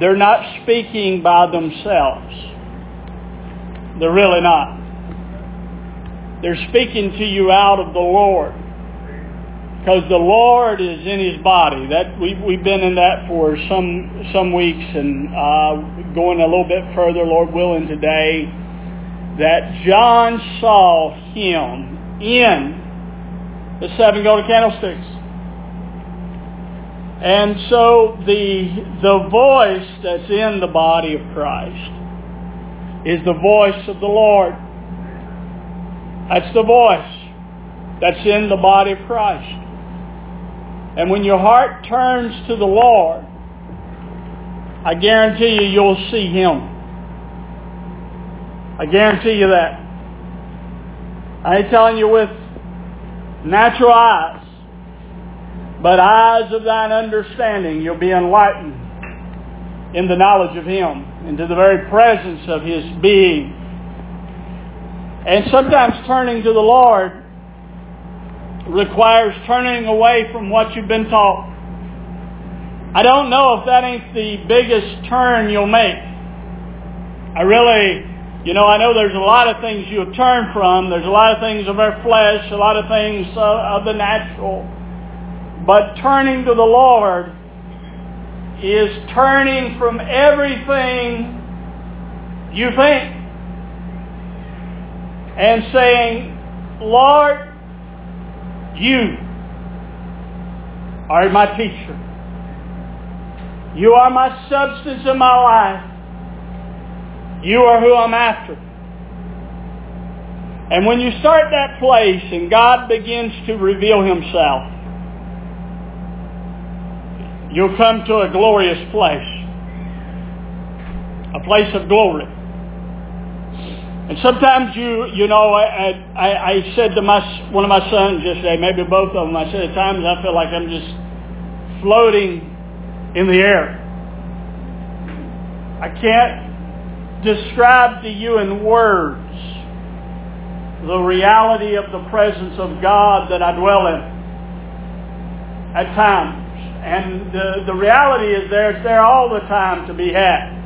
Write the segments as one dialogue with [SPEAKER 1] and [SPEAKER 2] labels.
[SPEAKER 1] they're not speaking by themselves. They're really not. They're speaking to you out of the Lord. Because the Lord is in his body. That we, We've been in that for some, some weeks and uh, going a little bit further, Lord willing, today, that John saw him in the seven golden candlesticks. And so the, the voice that's in the body of Christ is the voice of the Lord. That's the voice that's in the body of Christ. And when your heart turns to the Lord, I guarantee you you'll see Him. I guarantee you that. I ain't telling you with natural eyes, but eyes of thine understanding, you'll be enlightened in the knowledge of Him, into the very presence of His being. And sometimes turning to the Lord requires turning away from what you've been taught. I don't know if that ain't the biggest turn you'll make. I really, you know, I know there's a lot of things you'll turn from. There's a lot of things of our flesh, a lot of things uh, of the natural. But turning to the Lord is turning from everything you think and saying, Lord, you are my teacher. You are my substance in my life. You are who I'm after. And when you start that place and God begins to reveal himself, you'll come to a glorious place. A place of glory. And sometimes you, you know, I, I, I said to my, one of my sons yesterday, maybe both of them, I said at times I feel like I'm just floating in the air. I can't describe to you in words the reality of the presence of God that I dwell in at times. And the, the reality is there, it's there all the time to be had.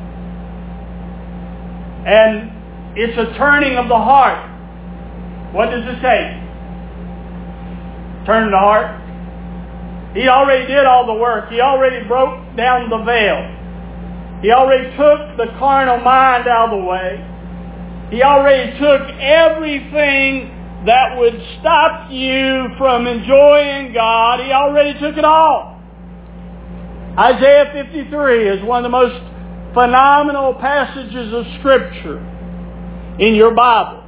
[SPEAKER 1] And it's a turning of the heart. What does it say? Turn the heart. He already did all the work. He already broke down the veil. He already took the carnal mind out of the way. He already took everything that would stop you from enjoying God. He already took it all. Isaiah 53 is one of the most phenomenal passages of Scripture in your Bible.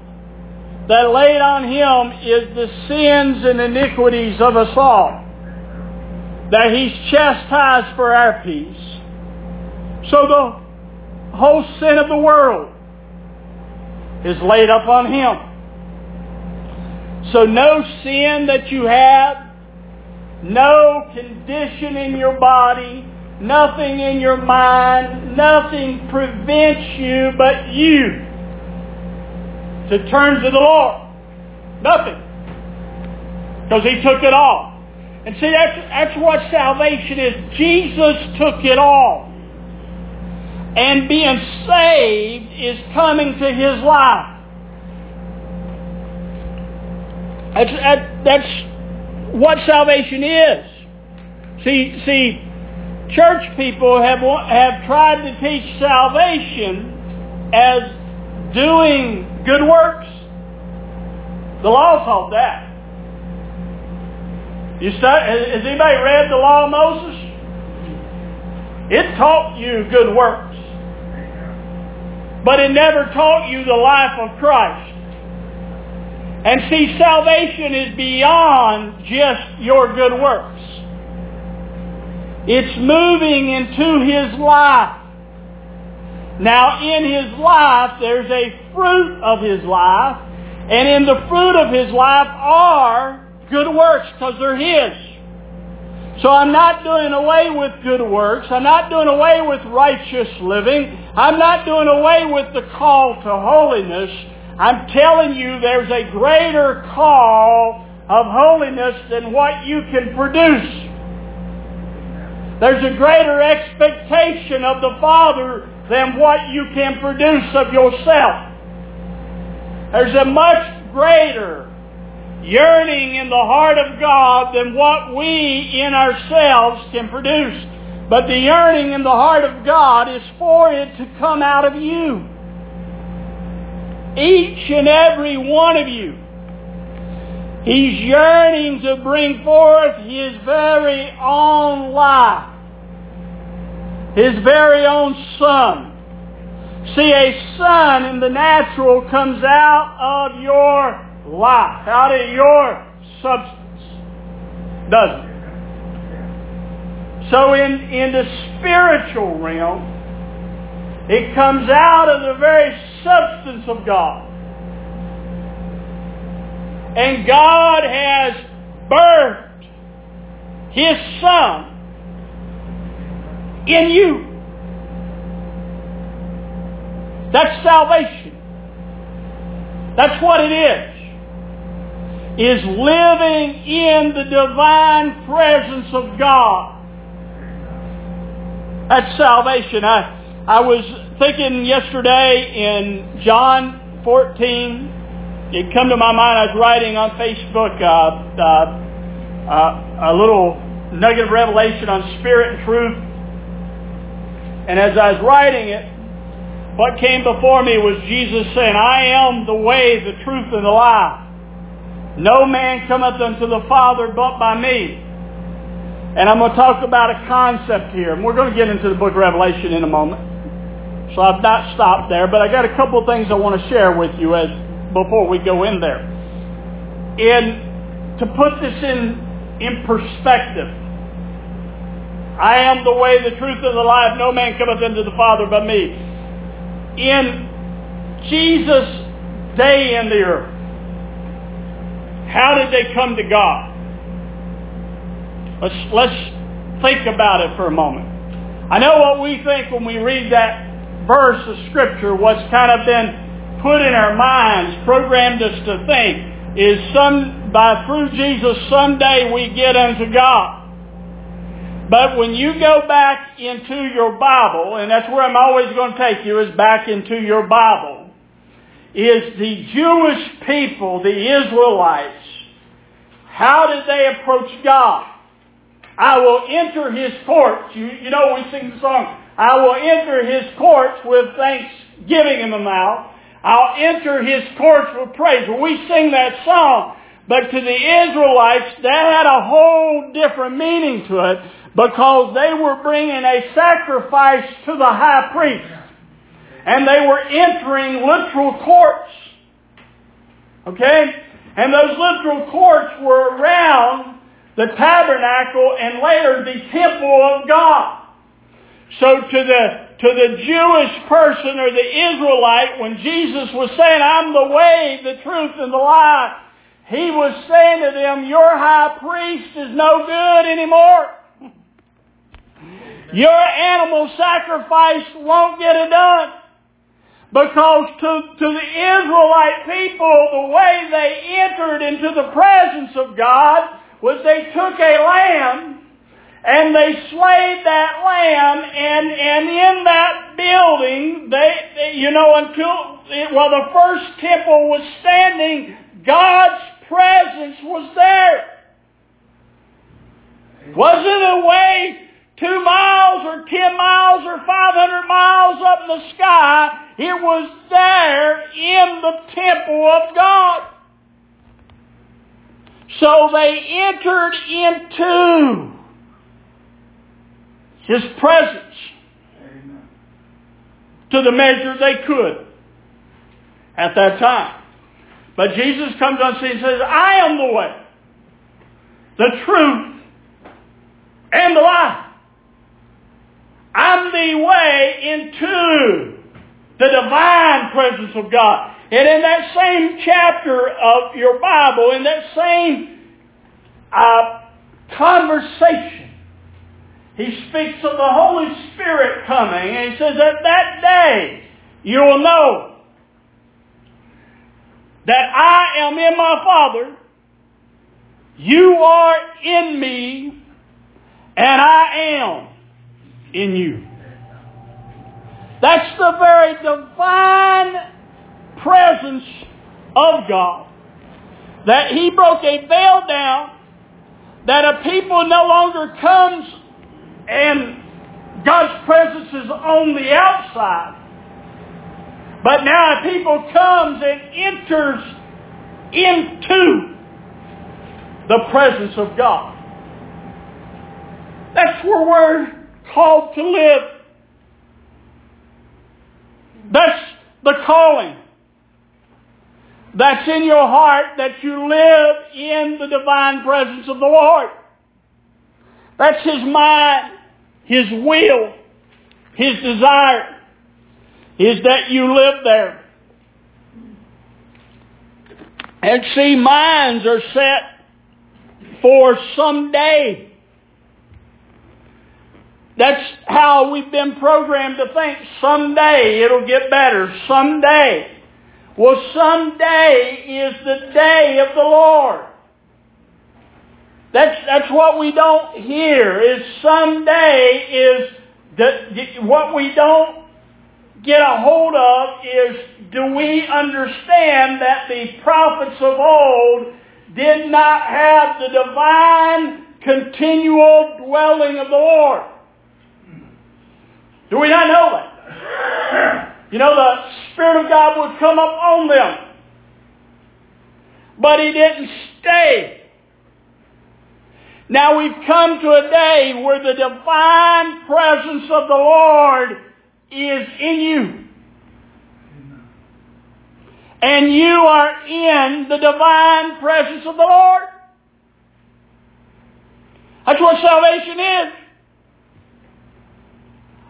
[SPEAKER 1] That laid on him is the sins and iniquities of us all. That he's chastised for our peace. So the whole sin of the world is laid up on him. So no sin that you have, no condition in your body, nothing in your mind, nothing prevents you but you to turn to the Lord. Nothing. Because he took it all. And see, that's, that's what salvation is. Jesus took it all. And being saved is coming to his life. That's, that, that's what salvation is. See, see, church people have, have tried to teach salvation as doing good works. The law taught that. You start, has anybody read the law of Moses? It taught you good works. But it never taught you the life of Christ. And see, salvation is beyond just your good works. It's moving into His life. Now in His life, there's a fruit of His life. And in the fruit of His life are good works because they're His. So I'm not doing away with good works. I'm not doing away with righteous living. I'm not doing away with the call to holiness. I'm telling you there's a greater call of holiness than what you can produce. There's a greater expectation of the Father than what you can produce of yourself. There's a much greater yearning in the heart of God than what we in ourselves can produce. But the yearning in the heart of God is for it to come out of you. Each and every one of you. He's yearning to bring forth His very own life. His very own Son. See, a son in the natural comes out of your life, out of your substance. Doesn't it? So in, in the spiritual realm, it comes out of the very substance of God. And God has birthed His Son in you. That's salvation. That's what it is. Is living in the divine presence of God. That's salvation. I, I was thinking yesterday in John 14, it come to my mind, I was writing on Facebook uh, uh, uh, a little nugget of revelation on spirit and truth. And as I was writing it, what came before me was Jesus saying, I am the way, the truth, and the life. No man cometh unto the Father but by me. And I'm going to talk about a concept here. And we're going to get into the book of Revelation in a moment. So I've not stopped there, but I got a couple of things I want to share with you as before we go in there. And to put this in, in perspective, I am the way, the truth, and the life. No man cometh unto the Father but me in Jesus' day in the earth, how did they come to God? Let's, let's think about it for a moment. I know what we think when we read that verse of Scripture, what's kind of been put in our minds, programmed us to think, is some by through Jesus someday we get unto God. But when you go back into your Bible, and that's where I'm always going to take you, is back into your Bible, is the Jewish people, the Israelites, how did they approach God? I will enter his courts. You, you know, we sing the song, I will enter his courts with thanksgiving in the mouth. I'll enter his courts with praise. Well, we sing that song, but to the Israelites, that had a whole different meaning to it because they were bringing a sacrifice to the high priest. And they were entering literal courts. Okay? And those literal courts were around the tabernacle and later the temple of God. So to the to the Jewish person or the Israelite, when Jesus was saying, I'm the way, the truth, and the life, he was saying to them, your high priest is no good anymore. Your animal sacrifice won't get it done. Because to, to the Israelite people, the way they entered into the presence of God was they took a lamb and they slayed that lamb and, and in that building, they, you know, until, well, the first temple was standing, God's presence was there. Was it a way two miles or ten miles or 500 miles up in the sky. It was there in the temple of God. So they entered into His presence to the measure they could at that time. But Jesus comes on scene and says, I am the way, the truth, and the life. I'm the way into the divine presence of God. And in that same chapter of your Bible, in that same uh, conversation, he speaks of the Holy Spirit coming, and he says, at that day you will know that I am in my Father, you are in me, and I am in you. That's the very divine presence of God. That He broke a veil down, that a people no longer comes and God's presence is on the outside. But now a people comes and enters into the presence of God. That's where we're called to live. That's the calling. That's in your heart that you live in the divine presence of the Lord. That's His mind, His will, His desire is that you live there. And see, minds are set for someday. That's how we've been programmed to think. Someday it'll get better. Someday. Well, someday is the day of the Lord. That's, that's what we don't hear, is someday is the, what we don't get a hold of is do we understand that the prophets of old did not have the divine continual dwelling of the Lord? Do we not know that? You know, the Spirit of God would come up on them. But He didn't stay. Now we've come to a day where the divine presence of the Lord is in you. And you are in the divine presence of the Lord. That's what salvation is.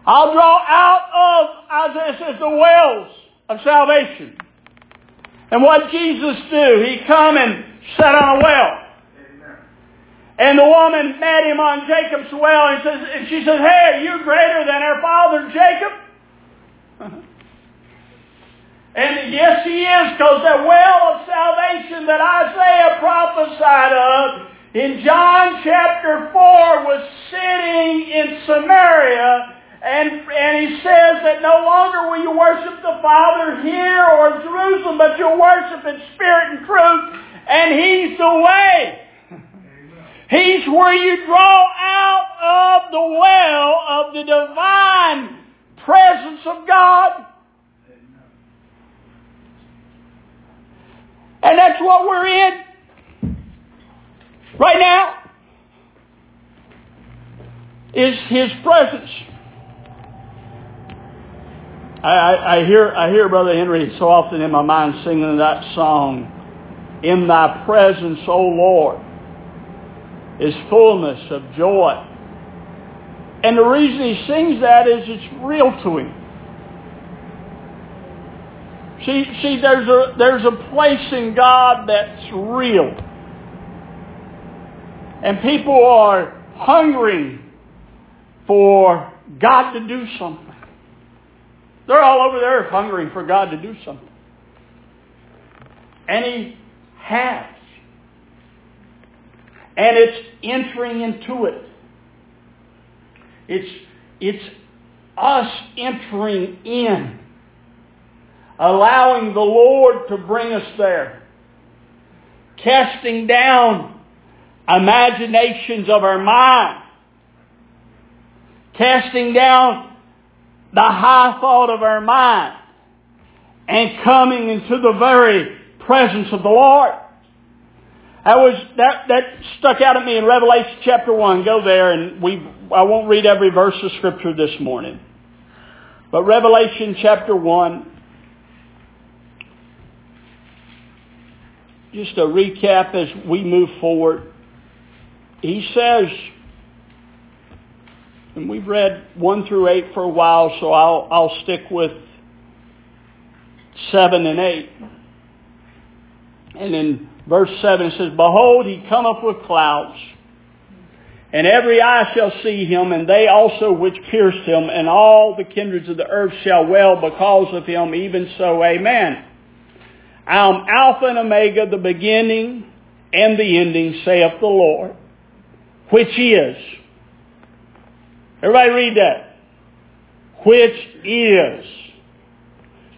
[SPEAKER 1] I'll draw out of, Isaiah says, the wells of salvation. And what Jesus do? He come and sat on a well. And the woman met him on Jacob's well and, says, and she says, Hey, are you greater than our father Jacob? And yes, he is, because the well of salvation that Isaiah prophesied of in John chapter 4 was sitting in Samaria. And, and he says that no longer will you worship the Father here or in Jerusalem, but you'll worship in spirit and truth. And he's the way. He's where you draw out of the well of the divine presence of God. And that's what we're in right now is His presence. I, I, I, hear I hear Brother Henry so often in my mind singing that song, "In Thy presence, O Lord, is fullness of joy." And the reason he sings that is it's real to him. See, see, there's a, there's a place in God that's real. And people are hungering for God to do something. They're all over there hungering for God to do something. And He has. And it's entering into it. It's, it's us entering in, allowing the Lord to bring us there, casting down imaginations of our mind, casting down the high thought of our mind, and coming into the very presence of the Lord. That was that that stuck out at me in Revelation chapter one. Go there, and we I won't read every verse of scripture this morning, but Revelation chapter one. Just a recap as we move forward. He says, and we've read one through eight for a while, so I'll I'll stick with seven and eight. And in verse 7 it says, Behold, he cometh with clouds, and every eye shall see him, and they also which pierced him, and all the kindreds of the earth shall wail because of him, even so, amen. I am Alpha and Omega, the beginning and the ending, saith the Lord, which is. Everybody read that. which is.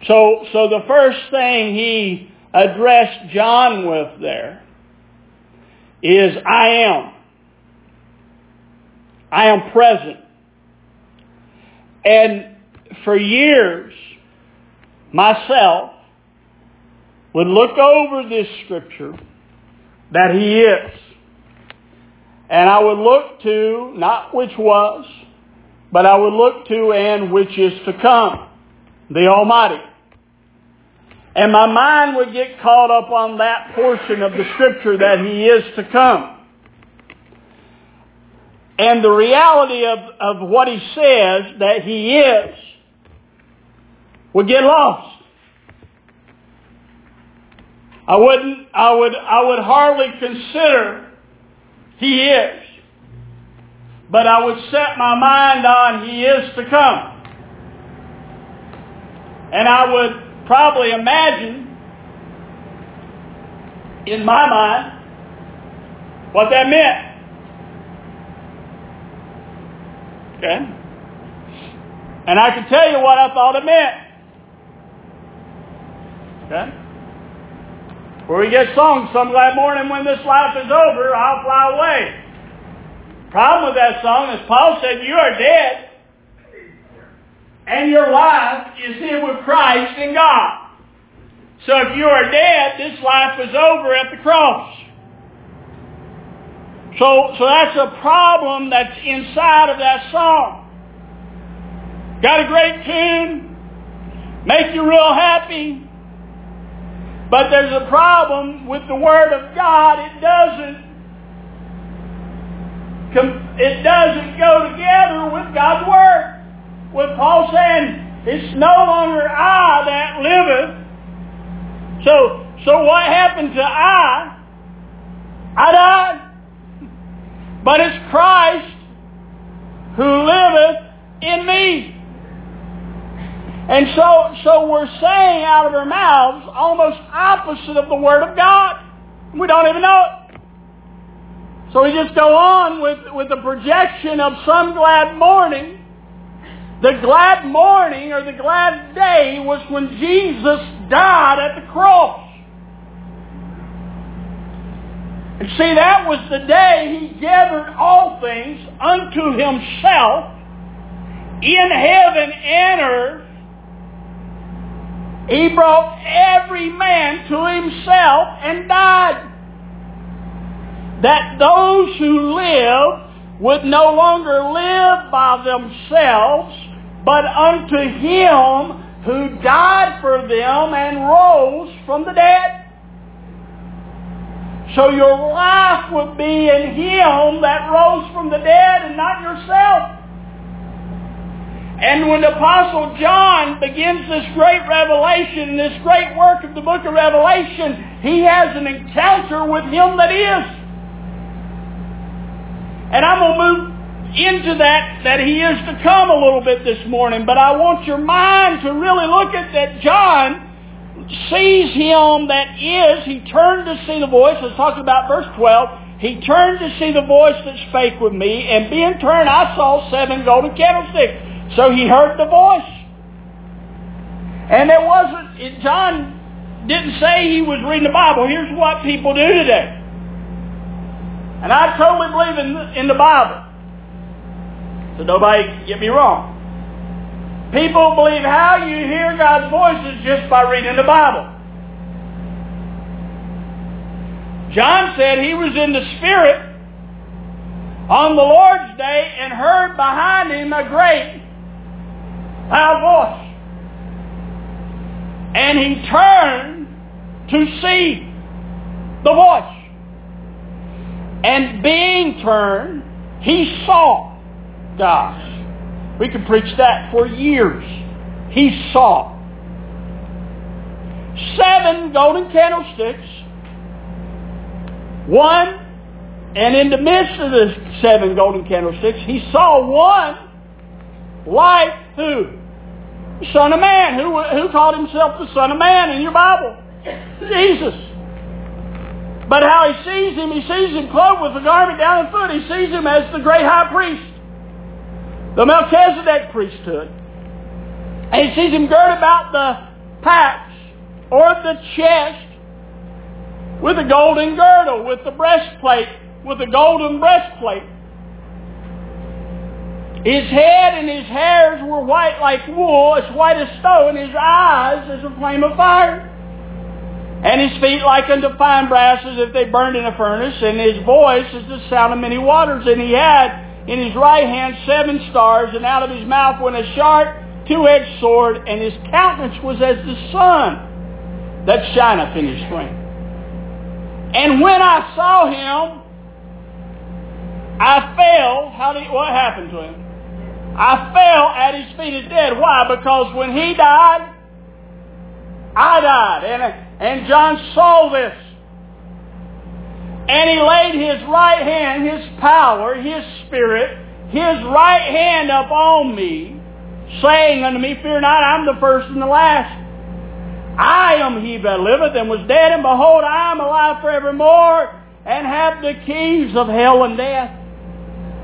[SPEAKER 1] So, so the first thing he addressed John with there is I am. I am present. And for years, myself would look over this scripture that he is. And I would look to, not which was, but I would look to and which is to come, the Almighty. And my mind would get caught up on that portion of the scripture that he is to come. And the reality of, of what he says that he is would get lost. I wouldn't, I would, I would hardly consider he is. But I would set my mind on he is to come. And I would probably imagine in my mind what that meant. Okay? And I can tell you what I thought it meant. Okay? Where we get songs, some glad morning when this life is over, I'll fly away. Problem with that song is Paul said, you are dead. And your life is hid with Christ in God. So if you are dead, this life is over at the cross. So, so that's a problem that's inside of that song. Got a great tune, make you real happy, but there's a problem with the Word of God. It doesn't it doesn't go together with God's Word. With Paul saying, it's no longer I that liveth. So, so what happened to I? I died. But it's Christ who liveth in me. And so, so we're saying out of our mouths almost opposite of the Word of God. We don't even know it. So we just go on with, with the projection of some glad morning. The glad morning or the glad day was when Jesus died at the cross. And see, that was the day he gathered all things unto himself in heaven and earth he brought every man to himself and died. That those who live would no longer live by themselves, but unto him who died for them and rose from the dead. So your life would be in him that rose from the dead and not yourself. And when the Apostle John begins this great revelation, this great work of the book of Revelation, he has an encounter with him that is. And I'm going to move into that, that he is to come a little bit this morning, but I want your mind to really look at that John sees him that is, he turned to see the voice, let's talk about verse 12, he turned to see the voice that spake with me, and being turned I saw seven golden candlesticks. So he heard the voice. And it wasn't, it, John didn't say he was reading the Bible. Here's what people do today. And I totally believe in the, in the Bible. So nobody get me wrong. People believe how you hear God's voice is just by reading the Bible. John said he was in the Spirit on the Lord's day and heard behind him a great loud voice. And he turned to see the voice. And being turned, he saw God. We can preach that for years. He saw seven golden candlesticks. One, and in the midst of the seven golden candlesticks, he saw one like who? Son of Man. Who, who called himself the Son of Man in your Bible? Jesus. But how he sees him, he sees him clothed with a garment down the foot. He sees him as the great high priest. The Melchizedek priesthood. And he sees him girt about the paps or the chest with a golden girdle, with the breastplate, with a golden breastplate. His head and his hairs were white like wool, as white as snow, and his eyes as a flame of fire. And his feet like unto fine brass as if they burned in a furnace, and his voice as the sound of many waters. And he had in his right hand seven stars, and out of his mouth went a sharp two-edged sword, and his countenance was as the sun that shineth in his strength. And when I saw him, I fell. How did, what happened to him? I fell at his feet as dead. Why? Because when he died, I died. And, and John saw this. And he laid his right hand, his power, his spirit, his right hand upon me, saying unto me, Fear not, I'm the first and the last. I am he that liveth and was dead, and behold, I am alive forevermore, and have the keys of hell and death.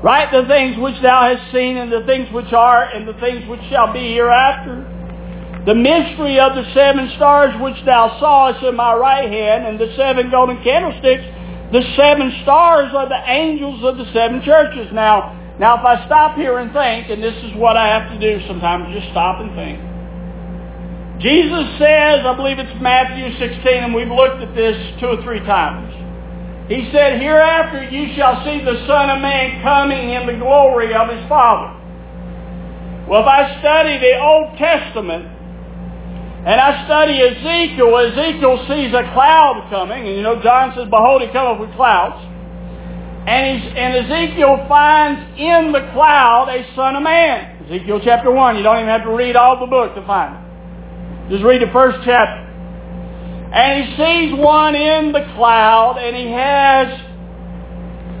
[SPEAKER 1] Write the things which thou hast seen, and the things which are, and the things which shall be hereafter. The mystery of the seven stars which thou sawest in my right hand, and the seven golden candlesticks, the seven stars are the angels of the seven churches. Now, now if I stop here and think, and this is what I have to do sometimes, just stop and think. Jesus says, I believe it's Matthew 16, and we've looked at this two or three times. He said, Hereafter you shall see the Son of Man coming in the glory of his Father. Well, if I study the Old Testament, and I study Ezekiel, Ezekiel sees a cloud coming, and you know, John says, Behold, he cometh with clouds. And, and Ezekiel finds in the cloud a Son of Man. Ezekiel chapter 1. You don't even have to read all the book to find it. Just read the first chapter. And he sees one in the cloud, and he has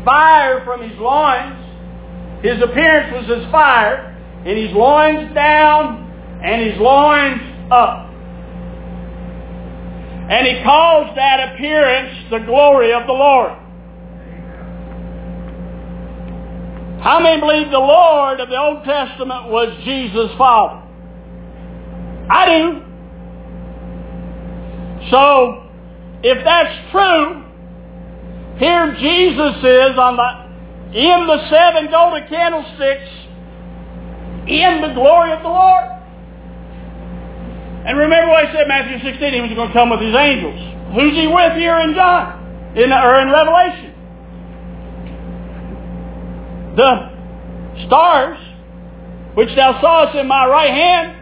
[SPEAKER 1] fire from his loins. His appearance was as fire, and his loins down, and his loins up. And he calls that appearance the glory of the Lord. How many believe the Lord of the Old Testament was Jesus' Father? I do. So, if that's true, here Jesus is on the, in the seven golden candlesticks in the glory of the Lord. And remember what I said in Matthew 16, he was going to come with his angels. Who's he with here in John? In, or in Revelation? The stars, which thou sawest in my right hand,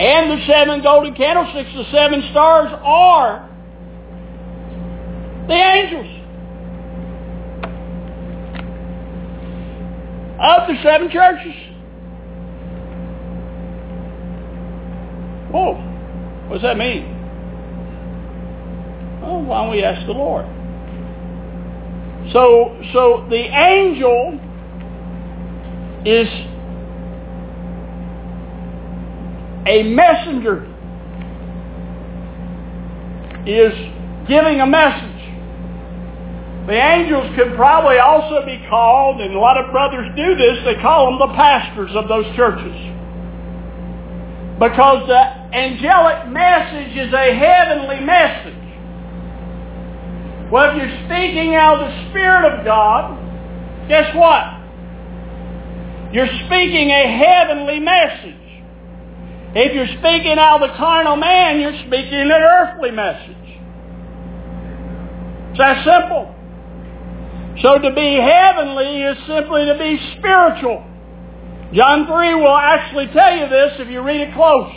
[SPEAKER 1] and the seven golden candlesticks, the seven stars, are the angels of the seven churches. Whoa, what does that mean? Well, why don't we ask the Lord? So, so the angel is a messenger is giving a message. The angels could probably also be called, and a lot of brothers do this, they call them the pastors of those churches. Because the angelic message is a heavenly message. Well, if you're speaking out of the Spirit of God, guess what? You're speaking a heavenly message. If you're speaking out of the carnal man, you're speaking an earthly message. It's that simple. So to be heavenly is simply to be spiritual. John 3 will actually tell you this if you read it close.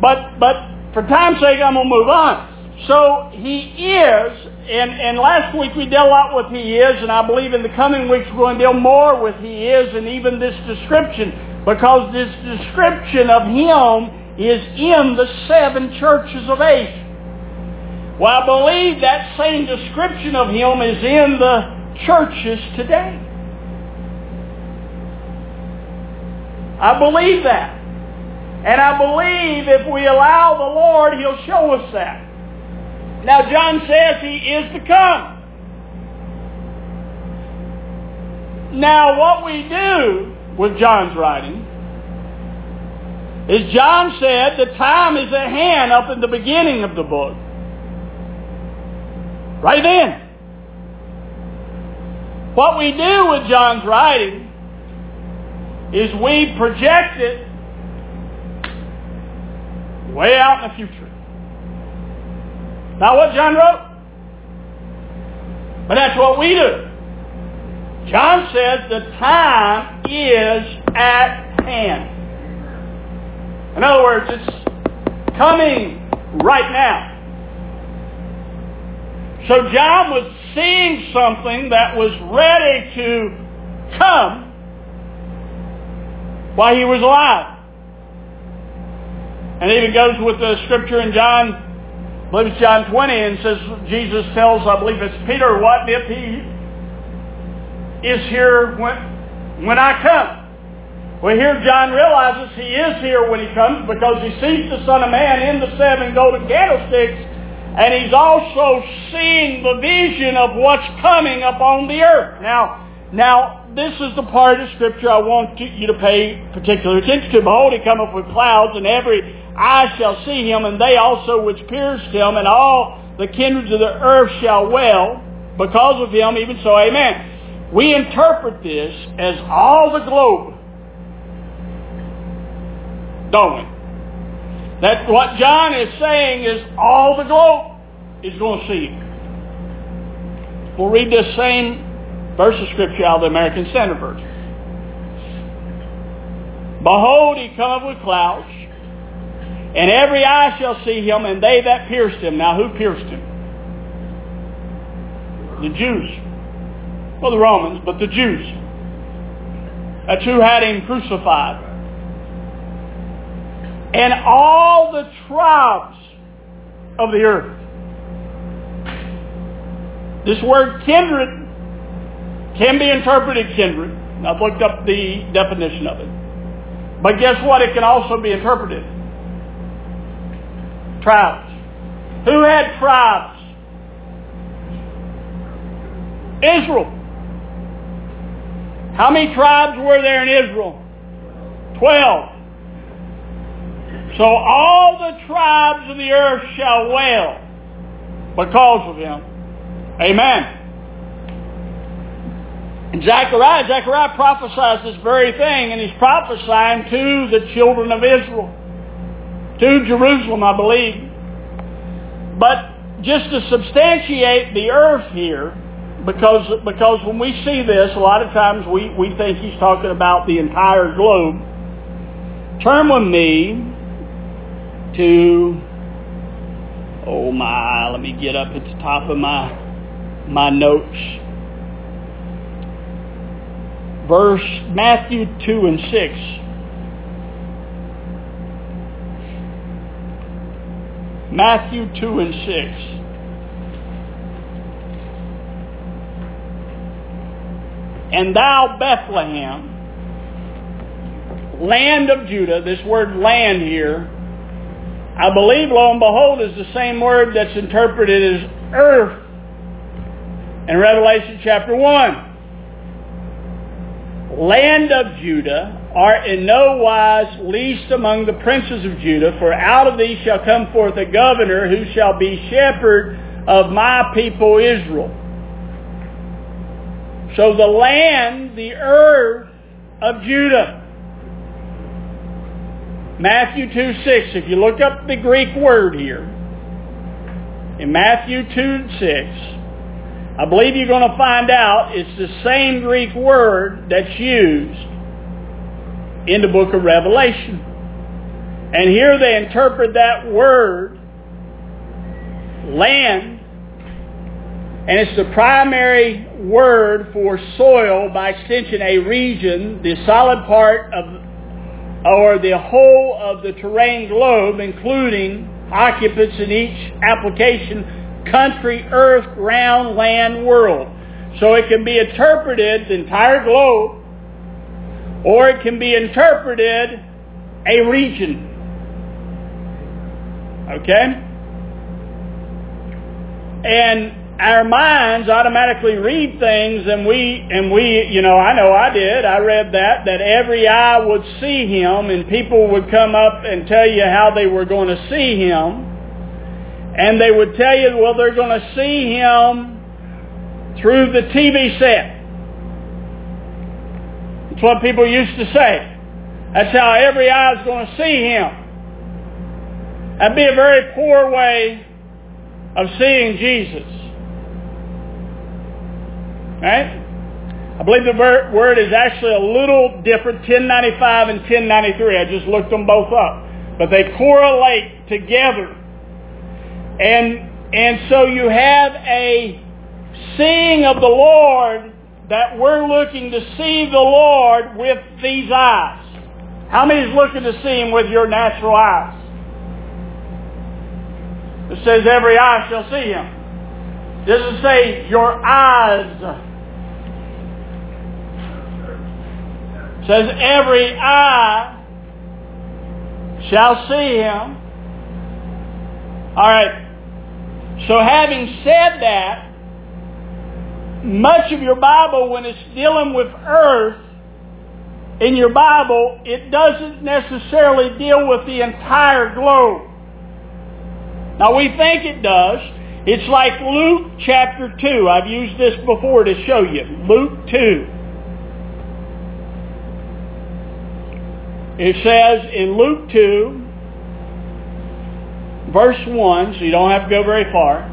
[SPEAKER 1] But, but for time's sake, I'm going to move on. So he is, and, and last week we dealt a lot with he is, and I believe in the coming weeks we're going to deal more with he is and even this description because this description of him is in the seven churches of Asia. Well, I believe that same description of him is in the churches today. I believe that. And I believe if we allow the Lord, He'll show us that. Now John says He is to come. Now what we do with John's writing is John said, the time is at hand up in the beginning of the book. Right then. What we do with John's writing is we project it way out in the future. Not what John wrote. But that's what we do. John says the time is at hand. In other words, it's coming right now. So John was seeing something that was ready to come while he was alive. And even goes with the scripture in John, I believe it's John 20, and says, Jesus tells, I believe it's Peter, what if he is here when, when I come? Well, here John realizes he is here when he comes because he sees the Son of Man in the seven golden candlesticks and he's also seeing the vision of what's coming upon the earth. Now, now this is the part of scripture I want to, you to pay particular attention to. Behold, he cometh with clouds, and every eye shall see him, and they also which pierced him, and all the kindreds of the earth shall wail because of him, even so, amen. We interpret this as all the globe don't we? That what John is saying is all the globe is going to see We'll read this same verse of Scripture out of the American Standard Version. Behold, he cometh with clouds, and every eye shall see him, and they that pierced him. Now, who pierced him? The Jews. Well, the Romans, but the Jews. That's who had him crucified and all the tribes of the earth. This word kindred can be interpreted kindred. I've looked up the definition of it. But guess what? It can also be interpreted. Tribes. Who had tribes? Israel. How many tribes were there in Israel? Twelve. So all the tribes of the earth shall wail because of him. Amen. And Zechariah, Zechariah prophesies this very thing, and he's prophesying to the children of Israel, to Jerusalem, I believe. But just to substantiate the earth here, because, because when we see this, a lot of times we, we think he's talking about the entire globe. Turn with me to, oh my, let me get up at the top of my, my notes. Verse Matthew 2 and 6. Matthew 2 and 6. And thou, Bethlehem, land of Judah, this word land here I believe, lo and behold, is the same word that's interpreted as earth in Revelation chapter 1. Land of Judah art in no wise least among the princes of Judah, for out of thee shall come forth a governor who shall be shepherd of my people Israel. So the land, the earth of Judah, Matthew 2, 6, if you look up the Greek word here, in Matthew 2, 6, I believe you're going to find out it's the same Greek word that's used in the book of Revelation. And here they interpret that word, land, and it's the primary word for soil, by extension a region, the solid part of or the whole of the terrene globe, including occupants in each application, country, earth, ground, land, world. So it can be interpreted, the entire globe, or it can be interpreted a region. Okay? And our minds automatically read things and we, and we, you know, I know I did. I read that, that every eye would see him and people would come up and tell you how they were going to see him. And they would tell you, well, they're going to see him through the TV set. That's what people used to say. That's how every eye is going to see him. That'd be a very poor way of seeing Jesus. Right? I believe the word is actually a little different, 1095 and 1093. I just looked them both up. But they correlate together. And, and so you have a seeing of the Lord that we're looking to see the Lord with these eyes. How many is looking to see Him with your natural eyes? It says every eye shall see Him. It Does it say your eyes? It says every eye shall see Him. All right. So having said that, much of your Bible, when it's dealing with earth, in your Bible, it doesn't necessarily deal with the entire globe. Now we think it does. It's like Luke chapter 2. I've used this before to show you. Luke 2. It says in Luke 2, verse 1, so you don't have to go very far.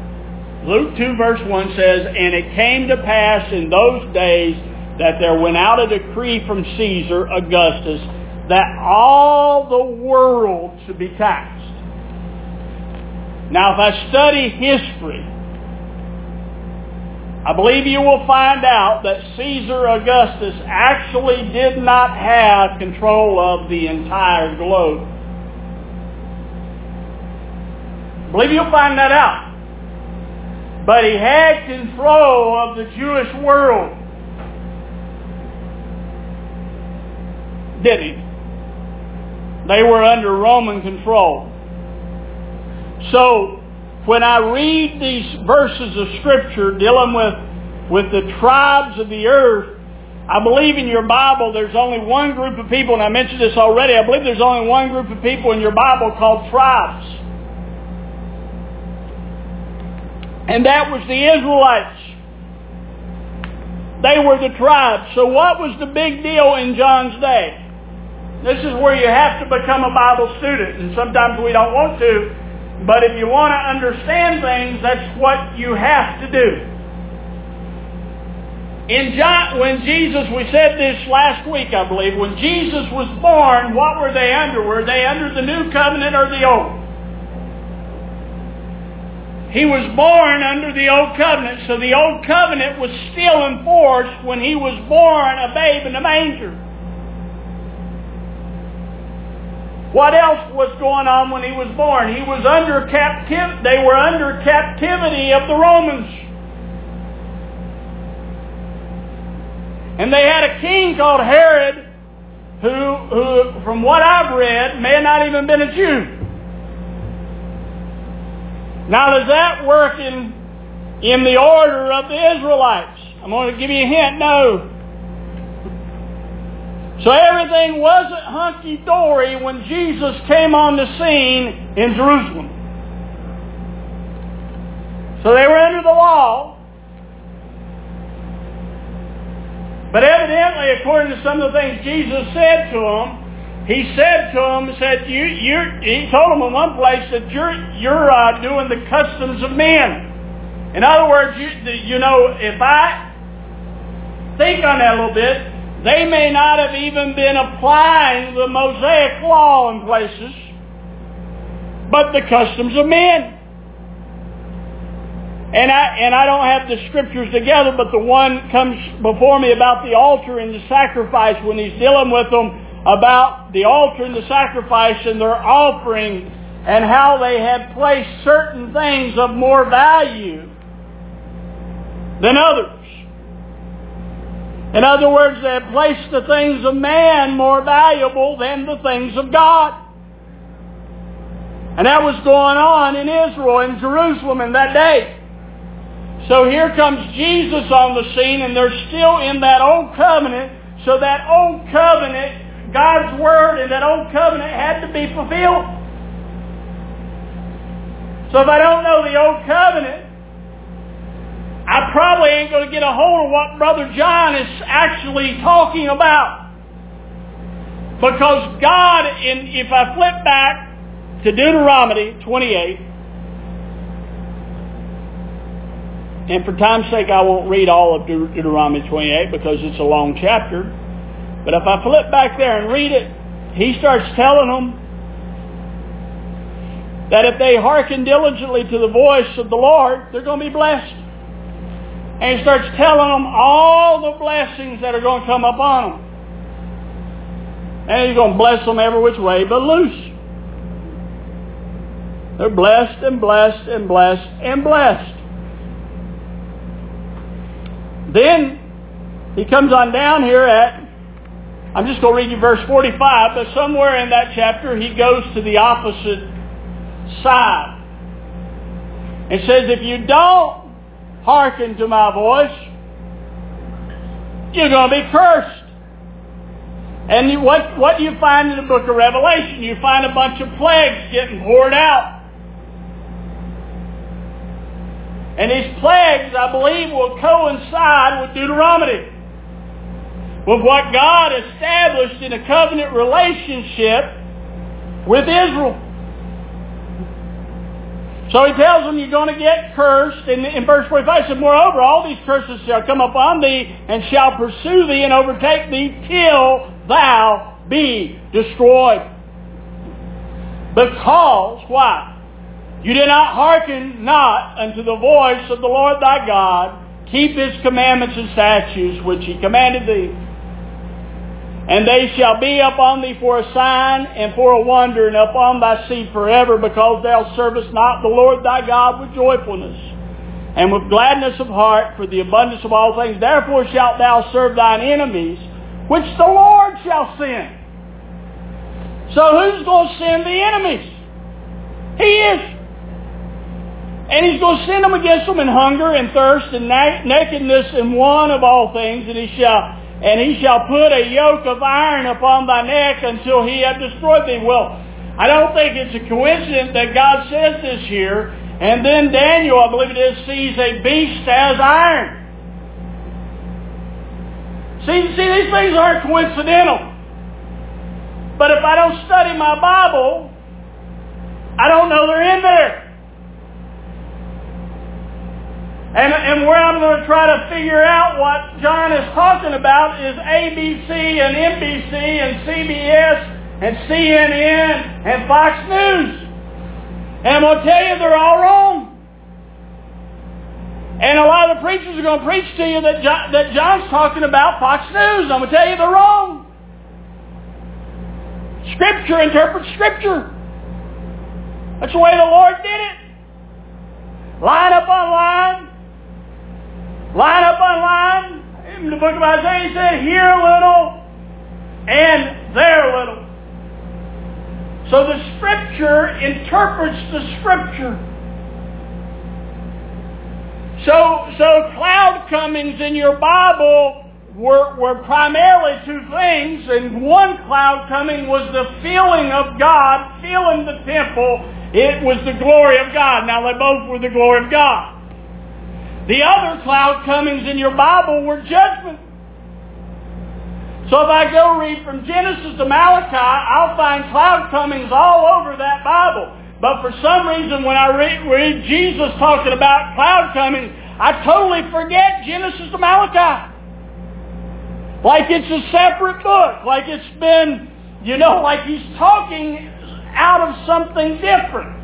[SPEAKER 1] Luke 2 verse 1 says, And it came to pass in those days that there went out a decree from Caesar Augustus that all the world should be taxed. Now if I study history, I believe you will find out that Caesar Augustus actually did not have control of the entire globe. Believe you'll find that out. But he had control of the Jewish world. Did he? They were under Roman control. So when I read these verses of Scripture dealing with, with the tribes of the earth, I believe in your Bible there's only one group of people, and I mentioned this already, I believe there's only one group of people in your Bible called tribes. And that was the Israelites. They were the tribes. So what was the big deal in John's day? This is where you have to become a Bible student, and sometimes we don't want to. But if you want to understand things, that's what you have to do. In John, when Jesus, we said this last week, I believe, when Jesus was born, what were they under? Were they under the new covenant or the old? He was born under the old covenant, so the old covenant was still in force when he was born a babe in the manger. What else was going on when he was born? He was under captivity. They were under captivity of the Romans. And they had a king called Herod who, who, from what I've read, may have not even been a Jew. Now does that work in, in the order of the Israelites? I'm going to give you a hint. No. So everything wasn't hunky-dory when Jesus came on the scene in Jerusalem. So they were under the law. But evidently, according to some of the things Jesus said to them, he said to them, said, you, you, he told them in one place that you're, you're uh, doing the customs of men. In other words, you, you know, if I think on that a little bit, they may not have even been applying the Mosaic law in places, but the customs of men. And I, and I don't have the scriptures together, but the one comes before me about the altar and the sacrifice when he's dealing with them about the altar and the sacrifice and their offering and how they had placed certain things of more value than others. In other words, they had placed the things of man more valuable than the things of God. And that was going on in Israel, in Jerusalem in that day. So here comes Jesus on the scene and they're still in that old covenant. So that old covenant, God's word and that old covenant had to be fulfilled. So if I don't know the old covenant, I probably ain't going to get a hold of what Brother John is actually talking about. Because God, in, if I flip back to Deuteronomy 28, and for time's sake I won't read all of Deuteronomy 28 because it's a long chapter, but if I flip back there and read it, he starts telling them that if they hearken diligently to the voice of the Lord, they're going to be blessed. And he starts telling them all the blessings that are going to come upon them. And he's going to bless them every which way but loose. They're blessed and blessed and blessed and blessed. Then he comes on down here at, I'm just going to read you verse 45, but somewhere in that chapter he goes to the opposite side. and says, if you don't hearken to my voice, you're going to be cursed. And what, what do you find in the book of Revelation? You find a bunch of plagues getting poured out. And these plagues, I believe, will coincide with Deuteronomy. With what God established in a covenant relationship with Israel. So he tells them you're going to get cursed. And in verse 45 he said, Moreover, all these curses shall come upon thee and shall pursue thee and overtake thee till thou be destroyed. Because, why? You did not hearken not unto the voice of the Lord thy God. Keep his commandments and statutes which he commanded thee. And they shall be upon thee for a sign and for a wonder and upon thy seed forever because thou servest not the Lord thy God with joyfulness and with gladness of heart for the abundance of all things. Therefore shalt thou serve thine enemies, which the Lord shall send. So who's going to send the enemies? He is. And he's going to send them against them in hunger and thirst and nakedness and want of all things, and he shall and he shall put a yoke of iron upon thy neck until he have destroyed thee. Well, I don't think it's a coincidence that God says this here. And then Daniel, I believe it is, sees a beast as iron. See, see, these things aren't coincidental. But if I don't study my Bible, I don't know they're in there. And, and where I'm going to try to figure out what John is talking about is ABC and NBC and CBS and CNN and Fox News. And I'm going to tell you they're all wrong. And a lot of the preachers are going to preach to you that, John, that John's talking about Fox News. I'm going to tell you they're wrong. Scripture interprets Scripture. That's the way the Lord did it. Line up on line, line up on line. In the book of Isaiah, he said, here a little and there a little. So the Scripture interprets the Scripture. So, so cloud comings in your Bible were, were primarily two things, and one cloud coming was the feeling of God, filling the temple. It was the glory of God. Now they both were the glory of God. The other cloud comings in your Bible were judgment. So if I go read from Genesis to Malachi, I'll find cloud comings all over that Bible. But for some reason, when I read, read Jesus talking about cloud comings, I totally forget Genesis to Malachi. Like it's a separate book. Like it's been, you know, like he's talking out of something different.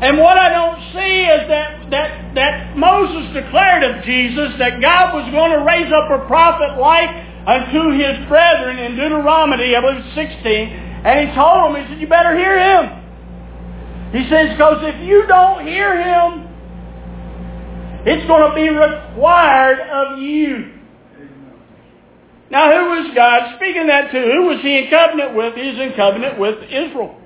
[SPEAKER 1] And what I don't see is that, that, that Moses declared of Jesus that God was going to raise up a prophet like unto his brethren in Deuteronomy, I believe 16. And he told them, he said, you better hear him. He says, because if you don't hear him, it's going to be required of you. Now who was God speaking that to? Who was he in covenant with? He's in covenant with Israel.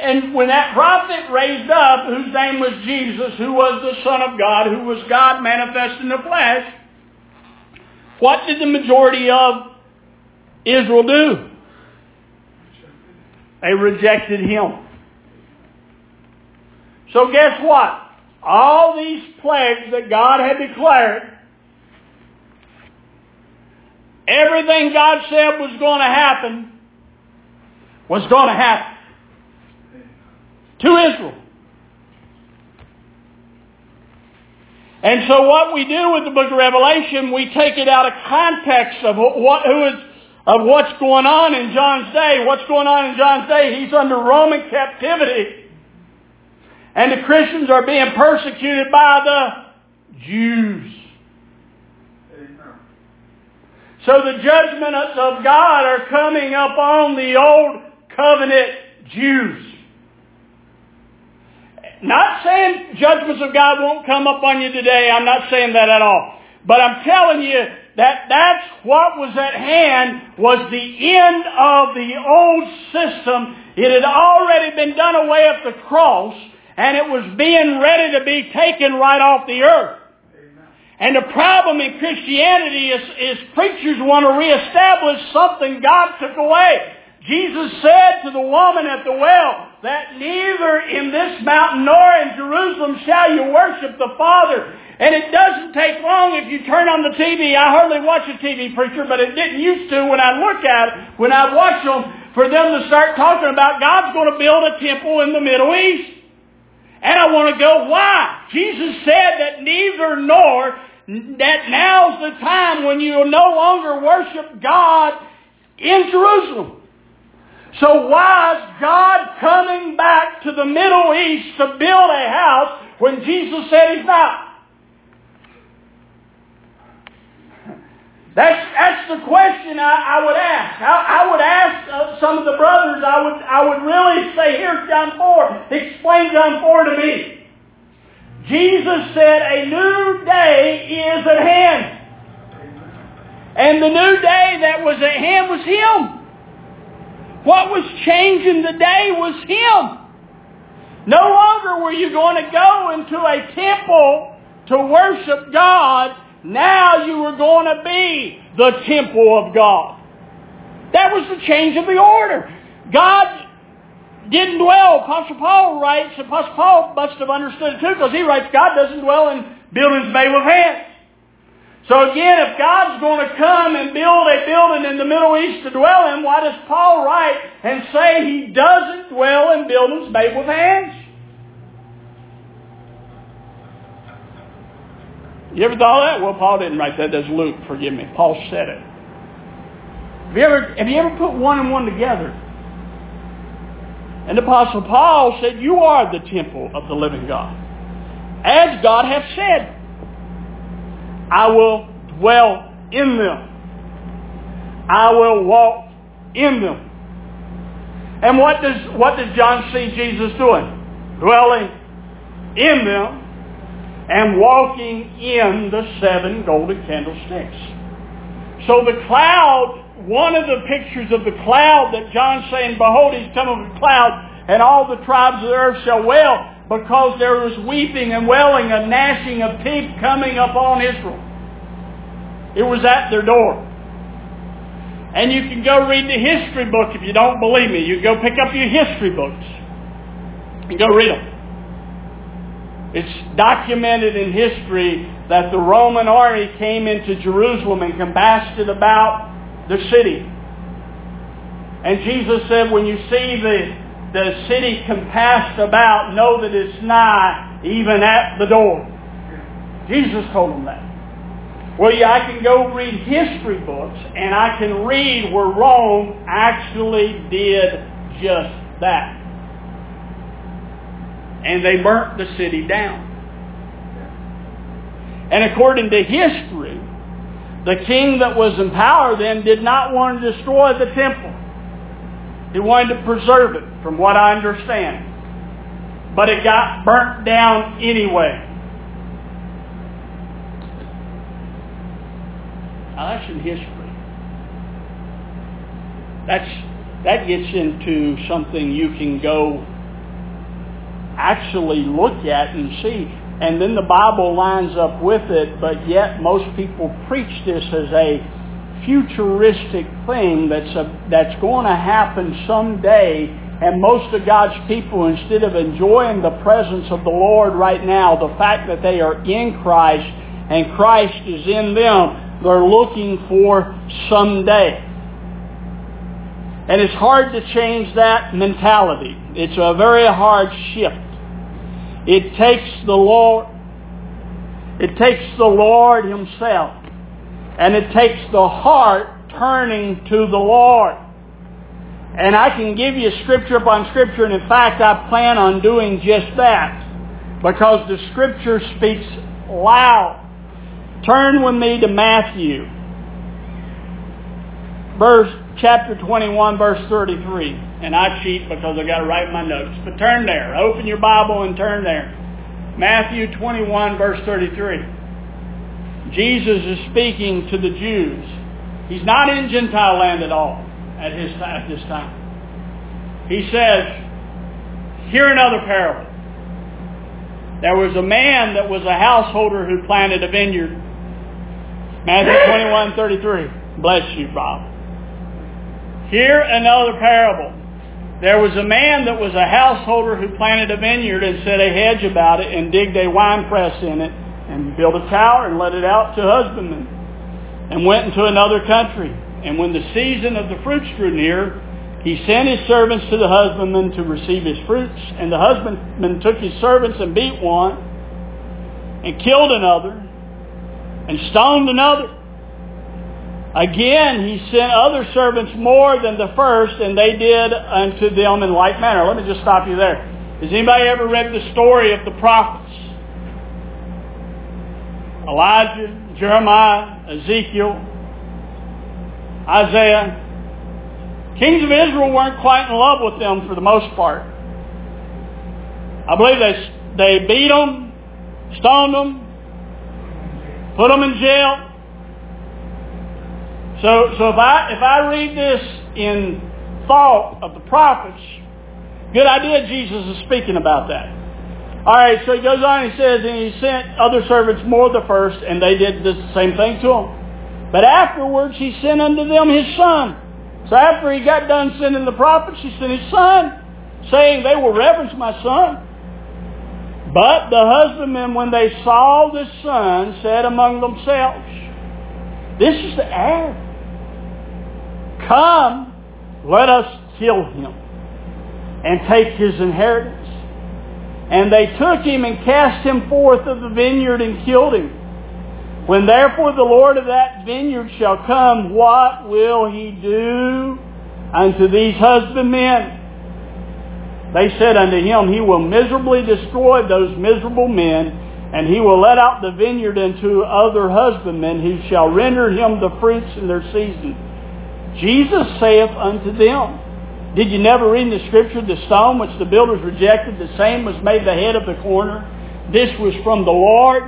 [SPEAKER 1] And when that prophet raised up, whose name was Jesus, who was the Son of God, who was God manifest in the flesh, what did the majority of Israel do? They rejected him. So guess what? All these plagues that God had declared, everything God said was going to happen, was going to happen to Israel. And so what we do with the book of Revelation, we take it out of context of what, who is, of what's going on in John's day. What's going on in John's day? He's under Roman captivity. And the Christians are being persecuted by the Jews. So the judgments of God are coming upon the old covenant Jews. Not saying judgments of God won't come upon you today. I'm not saying that at all. But I'm telling you that that's what was at hand was the end of the old system. It had already been done away at the cross and it was being ready to be taken right off the earth. And the problem in Christianity is, is preachers want to reestablish something God took away. Jesus said to the woman at the well that neither in this mountain nor in Jerusalem shall you worship the Father. And it doesn't take long if you turn on the TV. I hardly watch a TV preacher, but it didn't used to when I look at it, when I watch them, for them to start talking about God's going to build a temple in the Middle East. And I want to go, why? Jesus said that neither nor, that now's the time when you will no longer worship God in Jerusalem. So why is God coming back to the Middle East to build a house when Jesus said he's not? That's, that's the question I, I would ask. I, I would ask uh, some of the brothers, I would, I would really say, here's John 4. Explain John 4 to me. Jesus said a new day is at hand. And the new day that was at hand was Him. What was changing the day was Him. No longer were you going to go into a temple to worship God. Now you were going to be the temple of God. That was the change of the order. God didn't dwell. Apostle Paul writes, Apostle Paul must have understood it too because he writes, God doesn't dwell in buildings made with hands. So again, if God's going to come and build a building in the Middle East to dwell in, why does Paul write and say he doesn't dwell in buildings made with hands? You ever thought that? Well, Paul didn't write that. That's Luke. Forgive me. Paul said it. Have you ever, have you ever put one and one together? And the Apostle Paul said, You are the temple of the living God. As God hath said, I will dwell in them. I will walk in them. And what does, what does John see Jesus doing? Dwelling in them and walking in the seven golden candlesticks. So the cloud, one of the pictures of the cloud that John's saying, Behold, he's coming with a cloud, and all the tribes of the earth shall wail because there was weeping and wailing, and gnashing of teeth coming upon Israel. It was at their door. And you can go read the history book if you don't believe me. You go pick up your history books and go read them. It's documented in history that the Roman army came into Jerusalem and compassed it about the city. And Jesus said, when you see the the city compassed about, know that it's nigh, even at the door. Jesus told them that. Well, yeah, I can go read history books, and I can read where Rome actually did just that. And they burnt the city down. And according to history, the king that was in power then did not want to destroy the temple. He wanted to preserve it, from what I understand. But it got burnt down anyway. Now that's in history. That's, that gets into something you can go actually look at and see. And then the Bible lines up with it, but yet most people preach this as a futuristic thing that's, a, that's going to happen someday. And most of God's people, instead of enjoying the presence of the Lord right now, the fact that they are in Christ and Christ is in them, they're looking for someday. And it's hard to change that mentality. It's a very hard shift. It takes the Lord, it takes the Lord himself. And it takes the heart turning to the Lord. And I can give you scripture upon scripture, and in fact I plan on doing just that. Because the scripture speaks loud. Turn with me to Matthew. Verse chapter 21, verse 33. And I cheat because I got to write my notes. But turn there. Open your Bible and turn there. Matthew 21, verse 33. Jesus is speaking to the Jews. He's not in Gentile land at all at, his, at this time. He says, hear another parable. There was a man that was a householder who planted a vineyard. Matthew 21, 33. Bless you, Bob. Hear another parable. There was a man that was a householder who planted a vineyard and set a hedge about it and digged a wine press in it and built a tower and let it out to husbandmen and went into another country. And when the season of the fruits drew near, he sent his servants to the husbandman to receive his fruits. And the husbandman took his servants and beat one and killed another and stoned another. Again, he sent other servants more than the first, and they did unto them in like manner. Let me just stop you there. Has anybody ever read the story of the prophets? Elijah, Jeremiah, Ezekiel, Isaiah. Kings of Israel weren't quite in love with them for the most part. I believe they, they beat them, stoned them, put them in jail, so, so if I, if I read this in thought of the prophets, good idea Jesus is speaking about that. All right, so he goes on and he says, and he sent other servants more the first, and they did the same thing to him. But afterwards he sent unto them his son. So after he got done sending the prophets, he sent his son, saying, they will reverence my son. But the husbandmen, when they saw the son, said among themselves, this is the heir. Come, let us kill him and take his inheritance. And they took him and cast him forth of the vineyard and killed him. When therefore the Lord of that vineyard shall come, what will he do unto these husbandmen? They said unto him, He will miserably destroy those miserable men, and he will let out the vineyard unto other husbandmen who shall render him the fruits in their season. Jesus saith unto them, Did you never read in the scripture, the stone which the builders rejected, the same was made the head of the corner? This was from the Lord,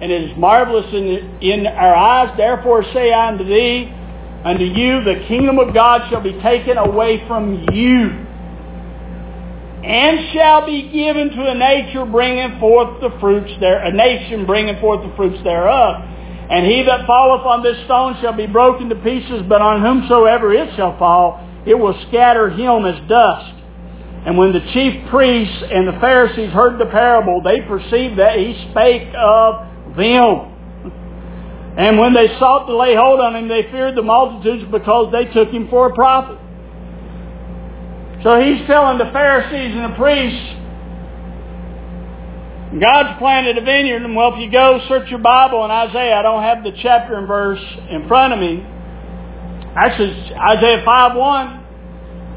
[SPEAKER 1] and it is marvelous in, in our eyes. Therefore say I unto thee, unto you the kingdom of God shall be taken away from you, and shall be given to a nature bringing forth the fruits there, a nation bringing forth the fruits thereof. And he that falleth on this stone shall be broken to pieces, but on whomsoever it shall fall, it will scatter him as dust. And when the chief priests and the Pharisees heard the parable, they perceived that he spake of them. And when they sought to lay hold on him, they feared the multitudes because they took him for a prophet. So he's telling the Pharisees and the priests, God's planted a vineyard, and well, if you go search your Bible in Isaiah, I don't have the chapter and verse in front of me. Actually, Isaiah 5.1,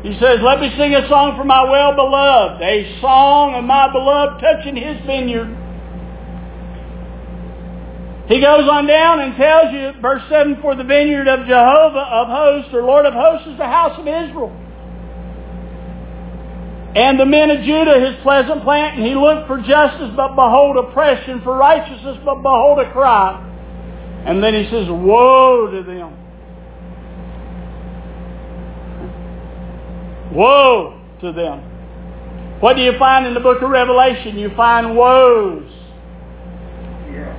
[SPEAKER 1] he says, Let me sing a song for my well-beloved, a song of my beloved touching his vineyard. He goes on down and tells you, verse 7, For the vineyard of Jehovah of hosts, or Lord of hosts, is the house of Israel. And the men of Judah his pleasant plant, and he looked for justice, but behold oppression, for righteousness, but behold a cry. And then he says, Woe to them. Woe to them. What do you find in the book of Revelation? You find woes.
[SPEAKER 2] Yes.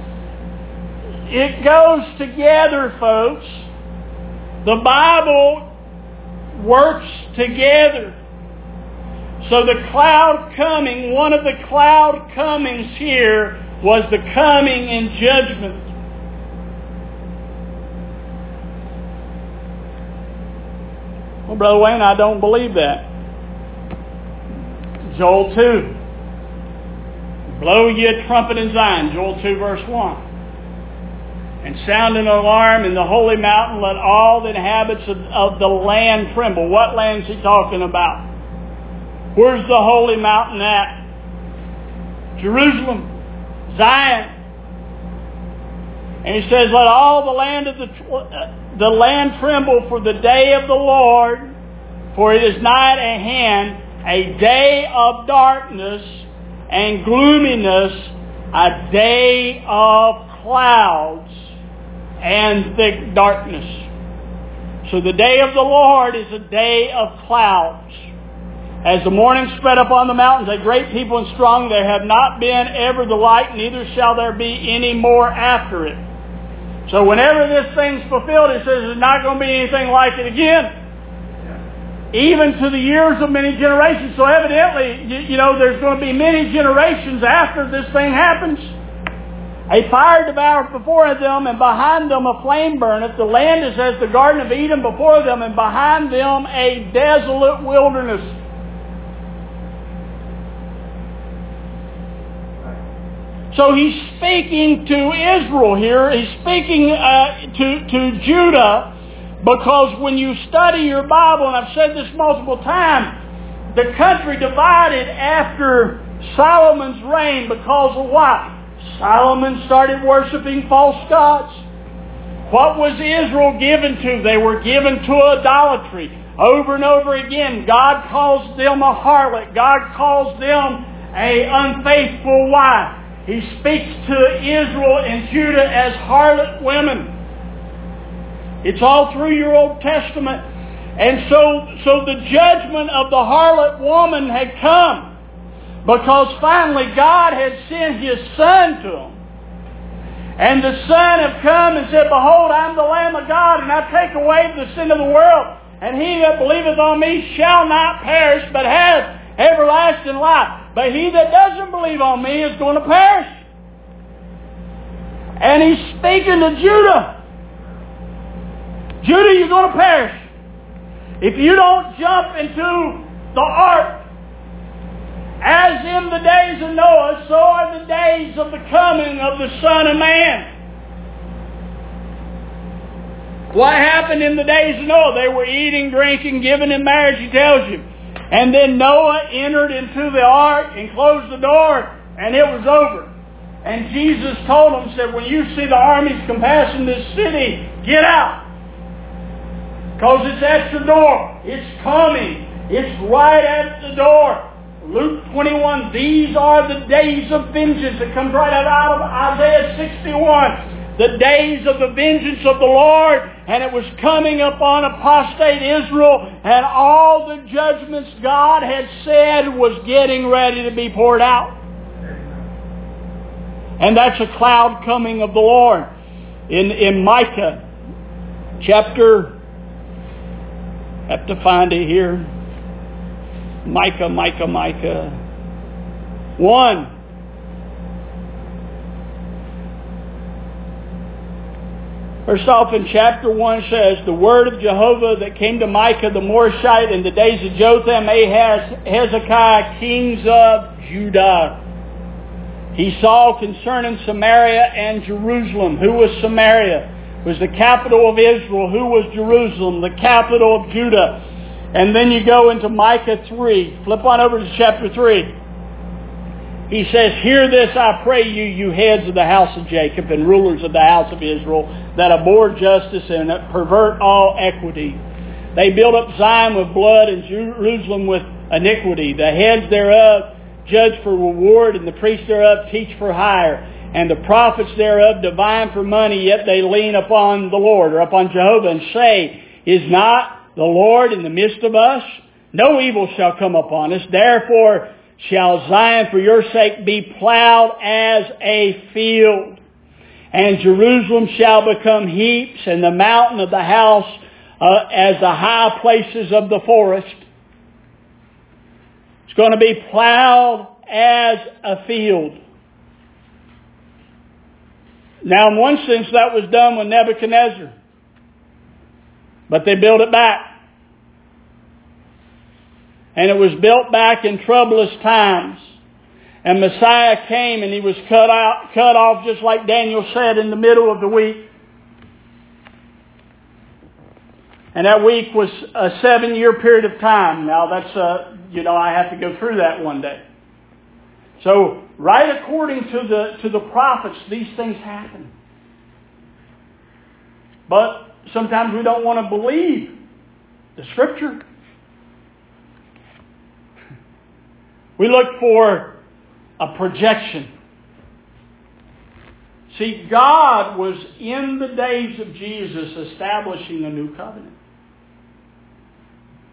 [SPEAKER 1] It goes together, folks. The Bible works together. So the cloud coming, one of the cloud comings here was the coming in judgment. Well, Brother Wayne, I don't believe that. Joel 2. Blow ye a trumpet in Zion, Joel 2 verse 1. And sound an alarm in the holy mountain, let all the inhabitants of, of the land tremble. What land is he talking about? Where's the holy mountain at? Jerusalem, Zion. And he says, let all the land of the, uh, the land tremble for the day of the Lord, for it is nigh at hand, a day of darkness and gloominess, a day of clouds and thick darkness. So the day of the Lord is a day of clouds. As the morning spread upon the mountains, a great people and strong, there have not been ever the like, neither shall there be any more after it. So whenever this thing's fulfilled, it says there's not going to be anything like it again even to the years of many generations. So evidently, you, you, know, there's going to be many generations after this thing happens. A fire devoureth before them, and behind them a flame burneth. The land is as the Garden of Eden before them, and behind them a desolate wilderness. So he's speaking to Israel here. He's speaking uh, to, to Judah because when you study your Bible, and I've said this multiple times, the country divided after Solomon's reign because of what? Solomon started worshiping false gods. What was Israel given to? They were given to idolatry. Over and over again, God calls them a harlot. God calls them a unfaithful wife. He speaks to Israel and Judah as harlot women. It's all through your Old Testament. And so, so the judgment of the harlot woman had come because finally God had sent His Son to them. And the Son had come and said, Behold, I am the Lamb of God, and I take away the sin of the world. And he that believeth on me shall not perish, but have everlasting life. But he that doesn't believe on me is going to perish. And he's speaking to Judah. Judah, you're going to perish. If you don't jump into the ark, as in the days of Noah, so are the days of the coming of the Son of Man. What happened in the days of Noah? They were eating, drinking, giving in marriage, he tells you. And then Noah entered into the ark and closed the door, and it was over. And Jesus told them, said, when you see the armies compassing this city, get out. Because it's at the door. It's coming. It's right at the door. Luke 21, these are the days of vengeance. It comes right out of Isaiah 61. The days of the vengeance of the Lord. And it was coming upon apostate Israel. And all the judgments God had said was getting ready to be poured out. And that's a cloud coming of the Lord. In, in Micah chapter have to find it here. Micah, Micah, Micah. One. First off in chapter 1 says, The word of Jehovah that came to Micah the Moreshite in the days of Jotham, Ahaz, Hezekiah, kings of Judah. He saw concerning Samaria and Jerusalem. Who was Samaria? was the capital of Israel. Who was Jerusalem? The capital of Judah. And then you go into Micah 3. Flip on over to chapter 3. He says, Hear this, I pray you, you heads of the house of Jacob and rulers of the house of Israel, that abhor justice and pervert all equity. They build up Zion with blood and Jerusalem with iniquity. The heads thereof judge for reward, and the priests thereof teach for hire and the prophets thereof divine for money, yet they lean upon the Lord or upon Jehovah and say, Is not the Lord in the midst of us? No evil shall come upon us. Therefore shall Zion for your sake be plowed as a field. And Jerusalem shall become heaps, and the mountain of the house uh, as the high places of the forest. It's going to be plowed as a field. Now, in one sense, that was done with Nebuchadnezzar. But they built it back. And it was built back in troublous times. And Messiah came and he was cut out, cut off just like Daniel said in the middle of the week. And that week was a seven year period of time. Now that's, uh, you know, I have to go through that one day. So, right according to the, to the prophets, these things happen. But sometimes we don't want to believe the scripture. We look for a projection. See, God was in the days of Jesus establishing a new covenant.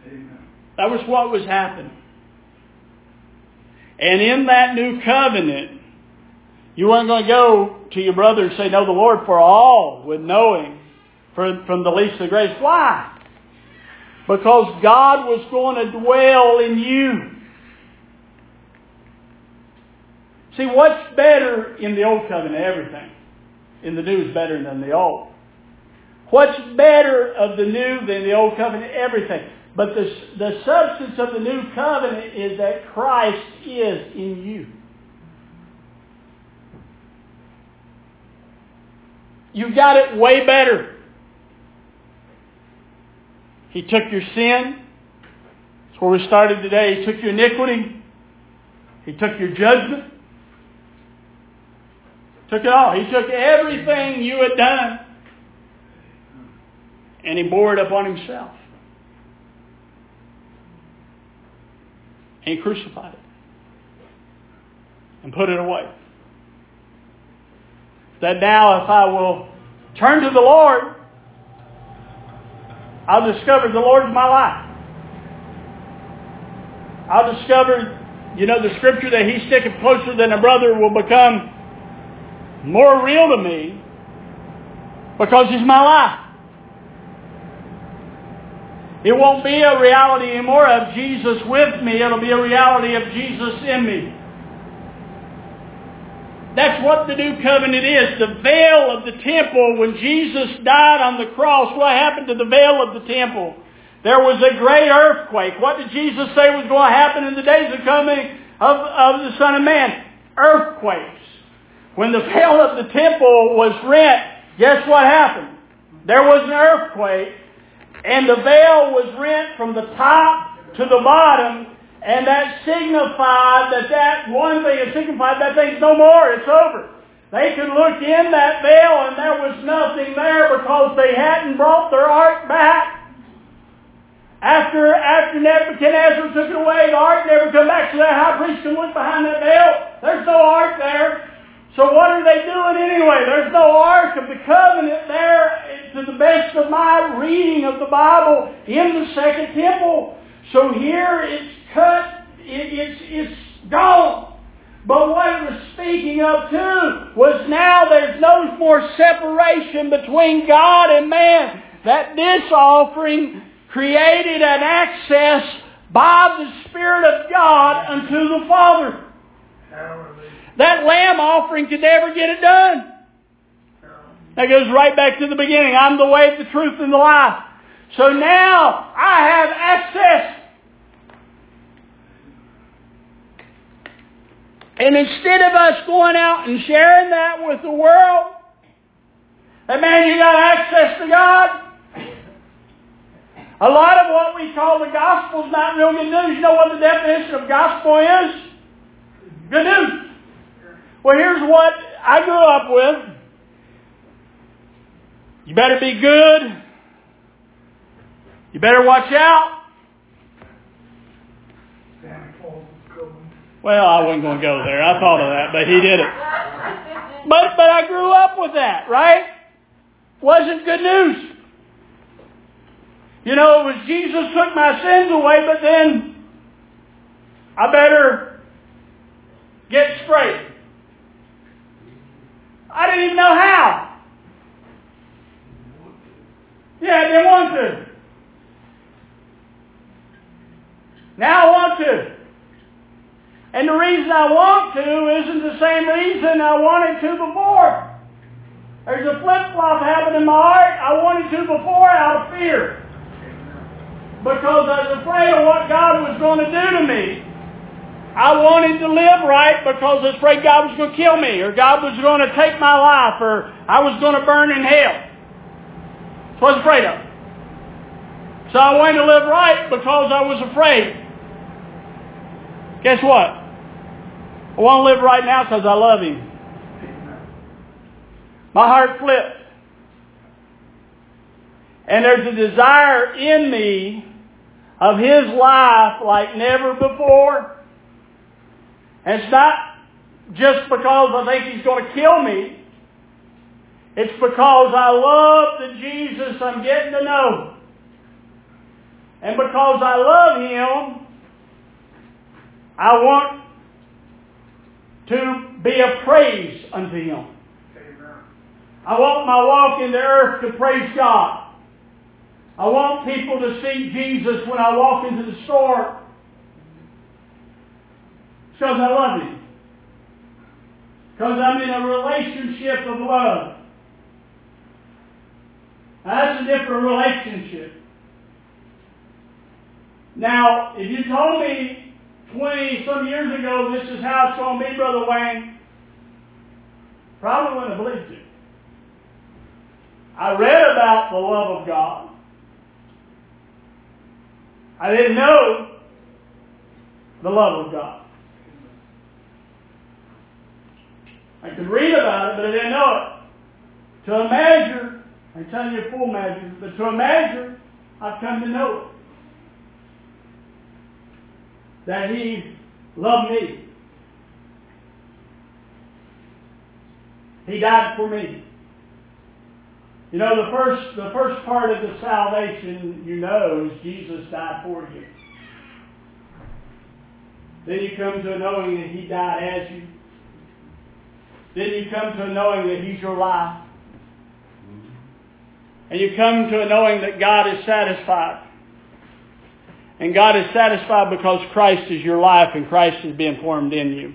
[SPEAKER 2] Amen.
[SPEAKER 1] That was what was happening. And in that new covenant, you weren't going to go to your brother and say, know the Lord for all with knowing from, the least to the greatest. Why? Because God was going to dwell in you. See, what's better in the Old Covenant? Everything. In the New is better than the Old. What's better of the New than the Old Covenant? Everything. But the, the substance of the New Covenant is that Christ is in you. You got it way better. He took your sin. That's where we started today. He took your iniquity. He took your judgment. Took it all. He took everything you had done and he bore it upon himself. And he crucified it and put it away. That now if I will turn to the Lord, I'll discover the Lord's my life. I'll discover, you know, the scripture that he's sticking closer than a brother will become more real to me because he's my life. It won't be a reality anymore of Jesus with me. It'll be a reality of Jesus in me. That's what the new covenant is. The veil of the temple, when Jesus died on the cross, what happened to the veil of the temple? There was a great earthquake. What did Jesus say was going to happen in the days of coming of, of the Son of Man? Earthquakes. When the veil of the temple was rent, guess what happened? There was an earthquake, and the veil was rent from the top to the bottom, and that signified that that one thing, it signified that thing's no more, it's over. They could look in that veil and there was nothing there because they hadn't brought their ark back. After, after Nebuchadnezzar took it away, the ark never come back so that high priest can look behind that veil. There's no ark there. So what are they doing anyway? There's no Ark of the Covenant there, to the best of my reading of the Bible, in the Second Temple. So here it's cut, it, it's, it's gone. But what it was speaking of too was now there's no more separation between God and man. That this offering created an access by the Spirit of God unto the Father. That lamb offering could never get it done. That goes right back to the beginning. I'm the way, the truth, and the life. So now I have access. And instead of us going out and sharing that with the world, that man, you got access to God. A lot of what we call the gospel is not real good news. You know what the definition of gospel is? Good news. Well, here's what I grew up with. You better be good. You better watch out. Well, I wasn't going to go there. I thought of that, but he did it. But but I grew up with that, right? Wasn't good news. You know, it was Jesus took my sins away, but then I better get straight. I didn't even know how. Yeah, I didn't want to. Now I want to. And the reason I want to isn't the same reason I wanted to before. There's a flip-flop happening in my heart. I wanted to before out of fear. Because I was afraid of what God was going to do to me. I wanted to live right because I was afraid God was going to kill me or God was going to take my life or I was going to burn in hell. That's what I was afraid of. So I wanted to live right because I was afraid. Guess what? I want to live right now because I love Him. My heart flipped. And there's a desire in me of His life like never before. And it's not just because I think He's going to kill me. It's because I love the Jesus I'm getting to know. And because I love Him, I want to be a praise unto Him. I want my walk in the earth to praise God. I want people to see Jesus when I walk into the store because I love Him. Because I'm in a relationship of love. That's a different relationship. Now, if you told me 20 some years ago this is how it's going to be, Brother Wayne, probably wouldn't have believed you. I read about the love of God. I didn't know the love of God. I could read about it, but I didn't know it. To a measure, I tell you a full measure, but to a measure, I've come to know it. That He loved me. He died for me. You know, the first, the first part of the salvation you know is Jesus died for you. Then you come to knowing that He died as you. Then you come to a knowing that He's your life. And you come to a knowing that God is satisfied. And God is satisfied because Christ is your life and Christ is being formed in you.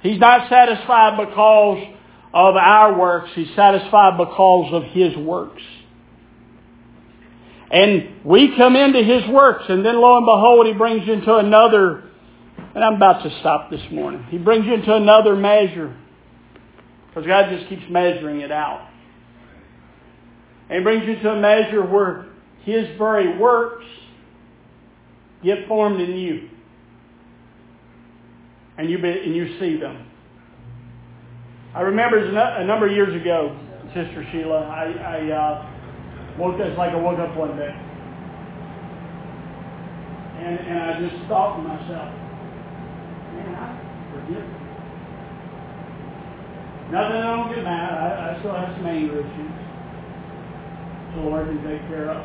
[SPEAKER 1] He's not satisfied because of our works. He's satisfied because of His works. And we come into His works, and then lo and behold, He brings you into another, and I'm about to stop this morning. He brings you into another measure. Because God just keeps measuring it out. And He brings you to a measure where His very works get formed in you. And you, be, and you see them. I remember a number of years ago, Sister Sheila, I, I uh, woke up, like I woke up one day. And, and I just thought to myself, man, I forgive them. Nothing, I don't get mad. I, I still have some anger issues. The Lord can take care of.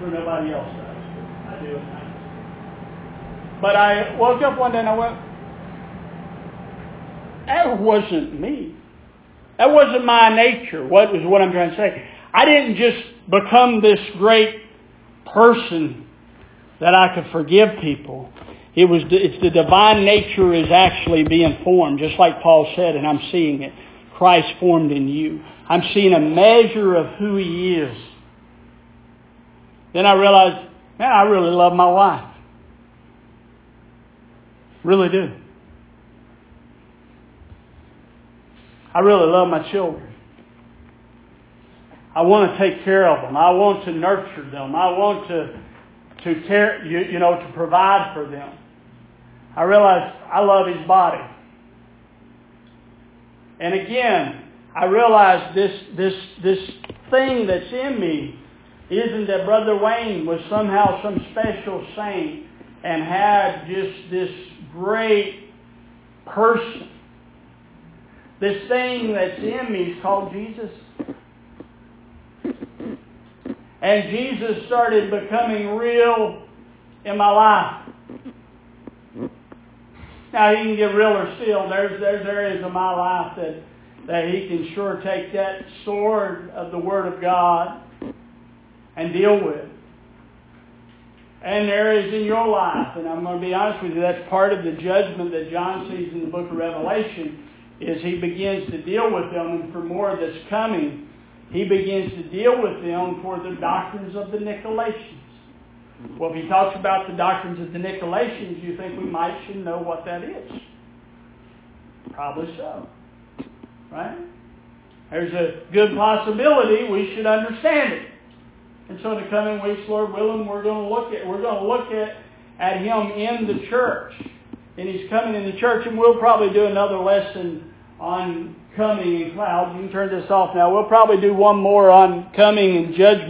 [SPEAKER 1] For nobody else does. I do at times. But I woke up one day and I went, that wasn't me. That wasn't my nature. What was what I'm trying to say? I didn't just become this great person that I could forgive people. It was it's the divine nature is actually being formed, just like Paul said, and I'm seeing it. Christ formed in you. I'm seeing a measure of who He is. Then I realized, man, I really love my wife. Really do. I really love my children. I want to take care of them. I want to nurture them. I want to, to care, you, you know, to provide for them. I realize I love his body. And again, I realize this, this, this thing that's in me isn't that Brother Wayne was somehow some special saint and had just this great person. This thing that's in me is called Jesus. And Jesus started becoming real in my life. Now he can get realer still. There's there's areas of my life that that he can sure take that sword of the Word of God and deal with. And areas in your life, and I'm going to be honest with you, that's part of the judgment that John sees in the book of Revelation, is he begins to deal with them, and for more that's coming, he begins to deal with them for the doctrines of the Nicolaitans. Well, if he talks about the doctrines of the Nicolaitans, you think we might should know what that is. Probably so. Right? There's a good possibility we should understand it. And so in the coming weeks, Lord willing, we're going to look at we're going to look at, at him in the church. And he's coming in the church, and we'll probably do another lesson on coming in clouds. You can turn this off now. We'll probably do one more on coming in judgment.